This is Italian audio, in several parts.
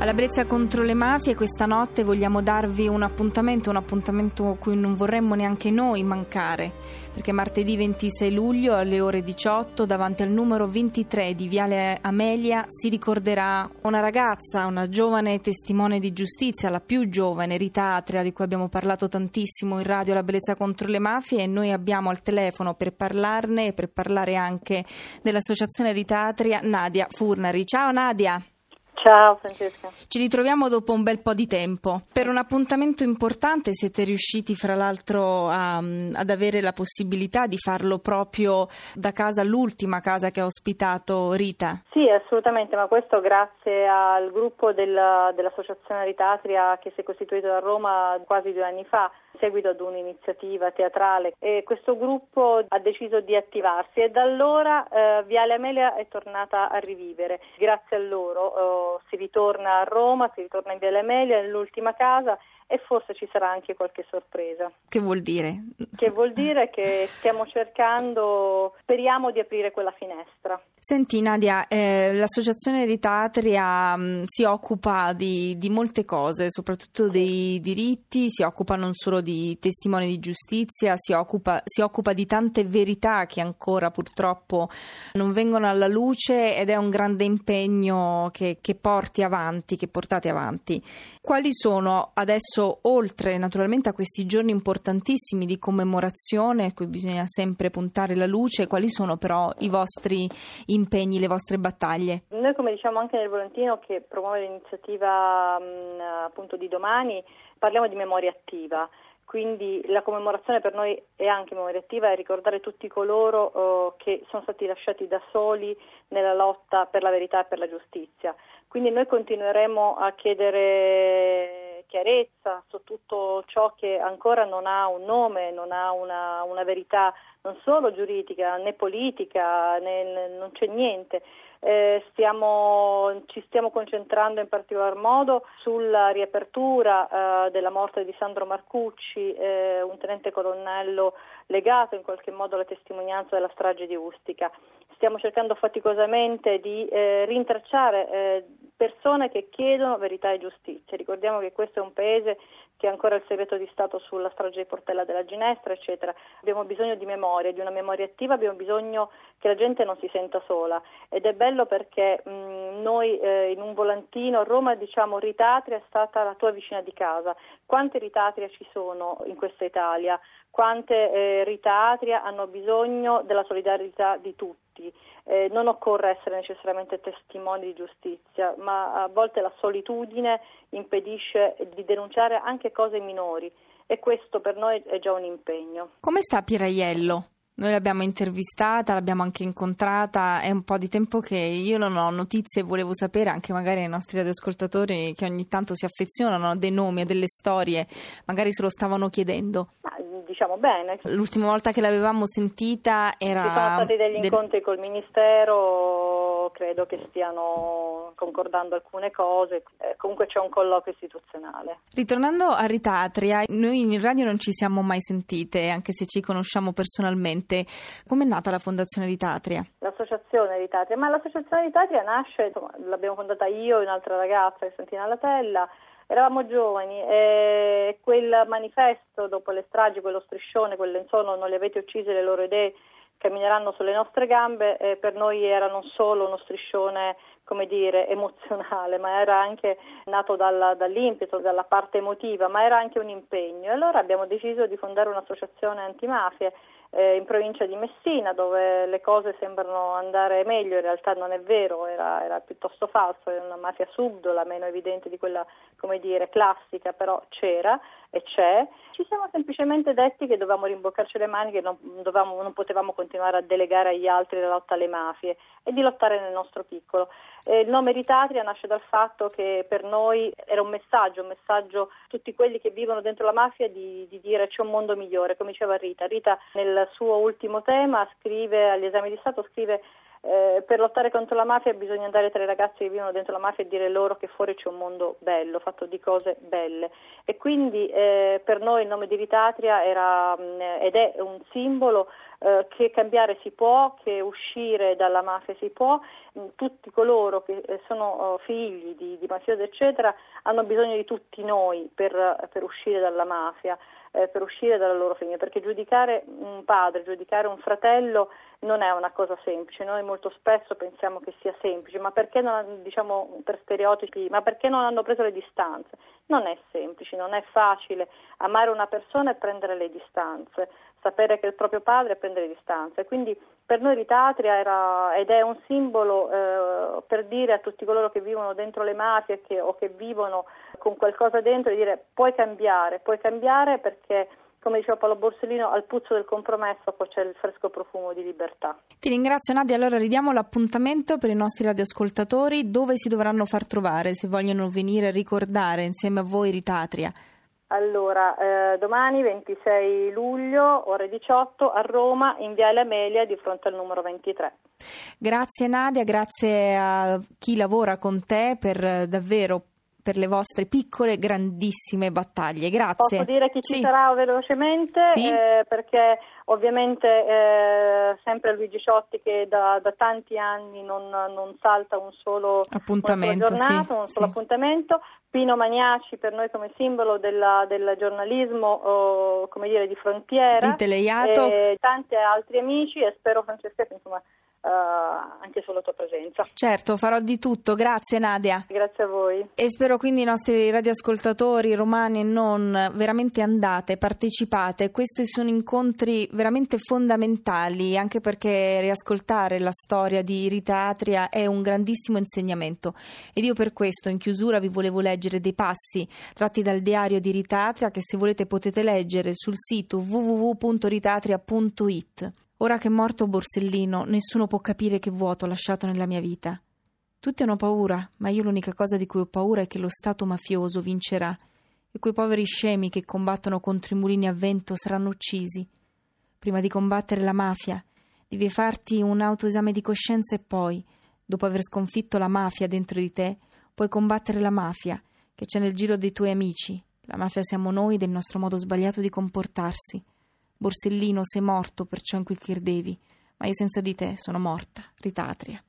Alla Brezza contro le mafie questa notte vogliamo darvi un appuntamento, un appuntamento a cui non vorremmo neanche noi mancare, perché martedì 26 luglio alle ore 18 davanti al numero 23 di Viale Amelia si ricorderà una ragazza, una giovane testimone di giustizia, la più giovane, Rita Atria, di cui abbiamo parlato tantissimo in radio La Bellezza contro le mafie e noi abbiamo al telefono per parlarne e per parlare anche dell'associazione Rita Atria Nadia Furnari. Ciao Nadia! Ciao Francesca. Ci ritroviamo dopo un bel po' di tempo. Per un appuntamento importante siete riusciti fra l'altro a, ad avere la possibilità di farlo proprio da casa, l'ultima casa che ha ospitato Rita. Sì, assolutamente, ma questo grazie al gruppo della, dell'Associazione Ritatria che si è costituito a Roma quasi due anni fa seguito ad un'iniziativa teatrale e questo gruppo ha deciso di attivarsi e da allora eh, Viale Amelia è tornata a rivivere. Grazie a loro eh, si ritorna a Roma, si ritorna in Viale Amelia, nell'ultima casa e forse ci sarà anche qualche sorpresa. Che vuol dire? Che vuol dire che stiamo cercando, speriamo di aprire quella finestra. Senti Nadia, eh, l'associazione Ritatria mh, mm, si occupa di, di, molte cose, soprattutto dei diritti, si occupa non solo di testimoni di giustizia, si occupa, si occupa di tante verità che ancora purtroppo non vengono alla luce ed è un grande impegno che, che porti avanti, che portate avanti. Quali sono adesso adesso, oltre naturalmente a questi giorni importantissimi di commemorazione, a cui bisogna sempre puntare la luce, quali sono però i vostri impegni, le vostre battaglie? Noi, come diciamo anche nel volantino che promuove l'iniziativa mh, appunto di domani, parliamo di memoria attiva. Quindi la commemorazione per noi è anche memoria attiva e ricordare tutti coloro uh, che sono stati lasciati da soli nella lotta per la verità e per la giustizia. Quindi noi continueremo a chiedere chiarezza su tutto ciò che ancora non ha un nome, non ha una, una verità non solo giuridica né politica, né, non c'è niente. Eh, stiamo, ci stiamo concentrando in particolar modo sulla riapertura eh, della morte di Sandro Marcucci, eh, un tenente colonnello legato in qualche modo alla testimonianza della strage di Ustica. Stiamo cercando faticosamente di eh, rintracciare eh, persone che chiedono verità e giustizia. Ricordiamo che questo è un paese che ha ancora il segreto di Stato sulla strage di Portella della Ginestra, eccetera. Abbiamo bisogno di memoria, di una memoria attiva, abbiamo bisogno che la gente non si senta sola ed è bello perché mh, noi eh, in un volantino a Roma diciamo Ritatria è stata la tua vicina di casa. Quante Ritatria ci sono in questa Italia? Quante eh, Ritatria hanno bisogno della solidarietà di tutti? Eh, non occorre essere necessariamente testimoni di giustizia, ma a volte la solitudine impedisce di denunciare anche cose minori e questo per noi è già un impegno. Come sta Piraiello? Noi l'abbiamo intervistata, l'abbiamo anche incontrata, è un po' di tempo che io non ho notizie e volevo sapere anche magari ai nostri ascoltatori che ogni tanto si affezionano a dei nomi, a delle storie, magari se lo stavano chiedendo. Ma diciamo bene. L'ultima volta che l'avevamo sentita era... Ci sono stati degli incontri col Ministero, credo che stiano concordando alcune cose, eh, comunque c'è un colloquio istituzionale. Ritornando a Ritatria, noi in radio non ci siamo mai sentite, anche se ci conosciamo personalmente. Com'è nata la Fondazione Ritatria? L'associazione Ritatria, ma l'associazione Ritatria nasce, insomma, l'abbiamo fondata io e un'altra ragazza, Santina Latella, Eravamo giovani e quel manifesto dopo le stragi, quello striscione, quel lenzuolo non li avete uccisi, le loro idee cammineranno sulle nostre gambe, per noi era non solo uno striscione come dire, emozionale, ma era anche nato dalla, dall'impeto, dalla parte emotiva, ma era anche un impegno. E allora abbiamo deciso di fondare un'associazione antimafie eh, in provincia di Messina dove le cose sembrano andare meglio, in realtà non è vero, era, era piuttosto falso, è una mafia subdola, meno evidente di quella come dire, classica, però c'era e c'è. Ci siamo semplicemente detti che dovevamo rimboccarci le mani, che non, dovevamo, non potevamo continuare a delegare agli altri la lotta alle mafie e di lottare nel nostro piccolo. Eh, il nome Ritatria nasce dal fatto che per noi era un messaggio, un messaggio a tutti quelli che vivono dentro la mafia di, di dire c'è un mondo migliore, come diceva Rita. Rita nel suo ultimo tema scrive agli esami di Stato scrive eh, per lottare contro la mafia bisogna andare tra i ragazzi che vivono dentro la mafia e dire loro che fuori c'è un mondo bello, fatto di cose belle. E quindi eh, per noi il nome di Ritatria era mh, mm, ed è un simbolo eh, che cambiare si può, che uscire dalla mafia si può. Mm, tutti coloro che eh, sono oh, figli di, di mafiosi, eccetera, hanno bisogno di tutti noi per, per uscire dalla mafia eh, per uscire dalla loro famiglia, perché giudicare un padre, giudicare un fratello non è una cosa semplice, noi molto spesso pensiamo che sia semplice, ma perché non, diciamo per stereotipi, ma perché non hanno preso le distanze? Non è semplice, non è facile amare una persona e prendere le distanze, sapere che è il proprio padre e prendere le distanze. Quindi per noi Ritatria era ed è un simbolo eh, per dire a tutti coloro che vivono dentro le mafie che, o che vivono con qualcosa dentro di dire puoi cambiare, puoi cambiare perché come diceva Paolo Borsellino, al puzzo del compromesso poi c'è il fresco profumo di libertà. Ti ringrazio Nadia, allora ridiamo l'appuntamento per i nostri radioascoltatori, dove si dovranno far trovare se vogliono venire a ricordare insieme a voi Ritatria. Allora, eh, domani 26 luglio, ore 18, a Roma, in Viale Amelia, di fronte al numero 23. Grazie Nadia, grazie a chi lavora con te per davvero per le vostre piccole, grandissime battaglie. Grazie. Posso dire chi ci sì. sarà velocemente? Sì. Eh, perché ovviamente eh, sempre Luigi Ciotti che da, da tanti anni non, non, salta un solo appuntamento, una giornata, sì, un solo appuntamento. Pino Magnaci per noi come simbolo della, del giornalismo oh, come dire, di frontiera. Di Teleiato. E tanti altri amici e spero Francesca insomma Uh, anche sulla tua presenza. Certo, farò di tutto. Grazie Nadia. Grazie a voi. E spero quindi i nostri radioascoltatori romani e non veramente andate, partecipate. Questi sono incontri veramente fondamentali, anche perché riascoltare la storia di Rita Atria è un grandissimo insegnamento. Ed io per questo in chiusura vi volevo leggere dei passi tratti dal diario di Rita Atria che se volete potete leggere sul sito www.ritatria.it. Ora che è morto Borsellino, nessuno può capire che vuoto ho lasciato nella mia vita. Tutti hanno paura, ma io l'unica cosa di cui ho paura è che lo Stato mafioso vincerà e quei poveri scemi che combattono contro i mulini a vento saranno uccisi. Prima di combattere la mafia, devi farti un autoesame di coscienza e poi, dopo aver sconfitto la mafia dentro di te, puoi combattere la mafia che c'è nel giro dei tuoi amici. La mafia siamo noi del nostro modo sbagliato di comportarsi. Borsellino, sei morto per ciò in cui credevi, ma io senza di te sono morta, Ritatria.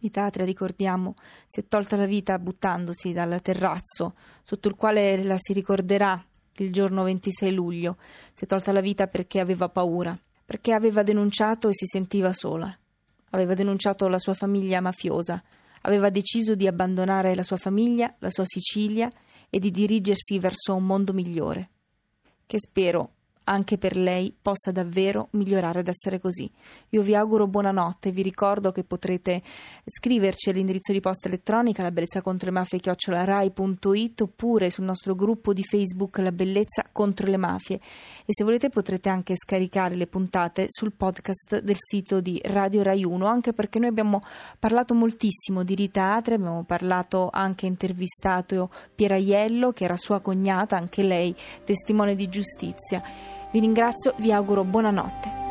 Ritatria, ricordiamo, si è tolta la vita buttandosi dal terrazzo sotto il quale la si ricorderà il giorno 26 luglio. Si è tolta la vita perché aveva paura, perché aveva denunciato e si sentiva sola. Aveva denunciato la sua famiglia mafiosa, aveva deciso di abbandonare la sua famiglia, la sua Sicilia e di dirigersi verso un mondo migliore, che spero anche per lei possa davvero migliorare ad essere così. Io vi auguro buonanotte, vi ricordo che potrete scriverci all'indirizzo di posta elettronica la bellezza contro le mafie chiocciolarai.it oppure sul nostro gruppo di Facebook La bellezza contro le mafie e se volete potrete anche scaricare le puntate sul podcast del sito di Radio Rai 1 anche perché noi abbiamo parlato moltissimo di Rita Atri, abbiamo parlato anche intervistato Pieraiello che era sua cognata, anche lei testimone di giustizia. Vi ringrazio, vi auguro buonanotte.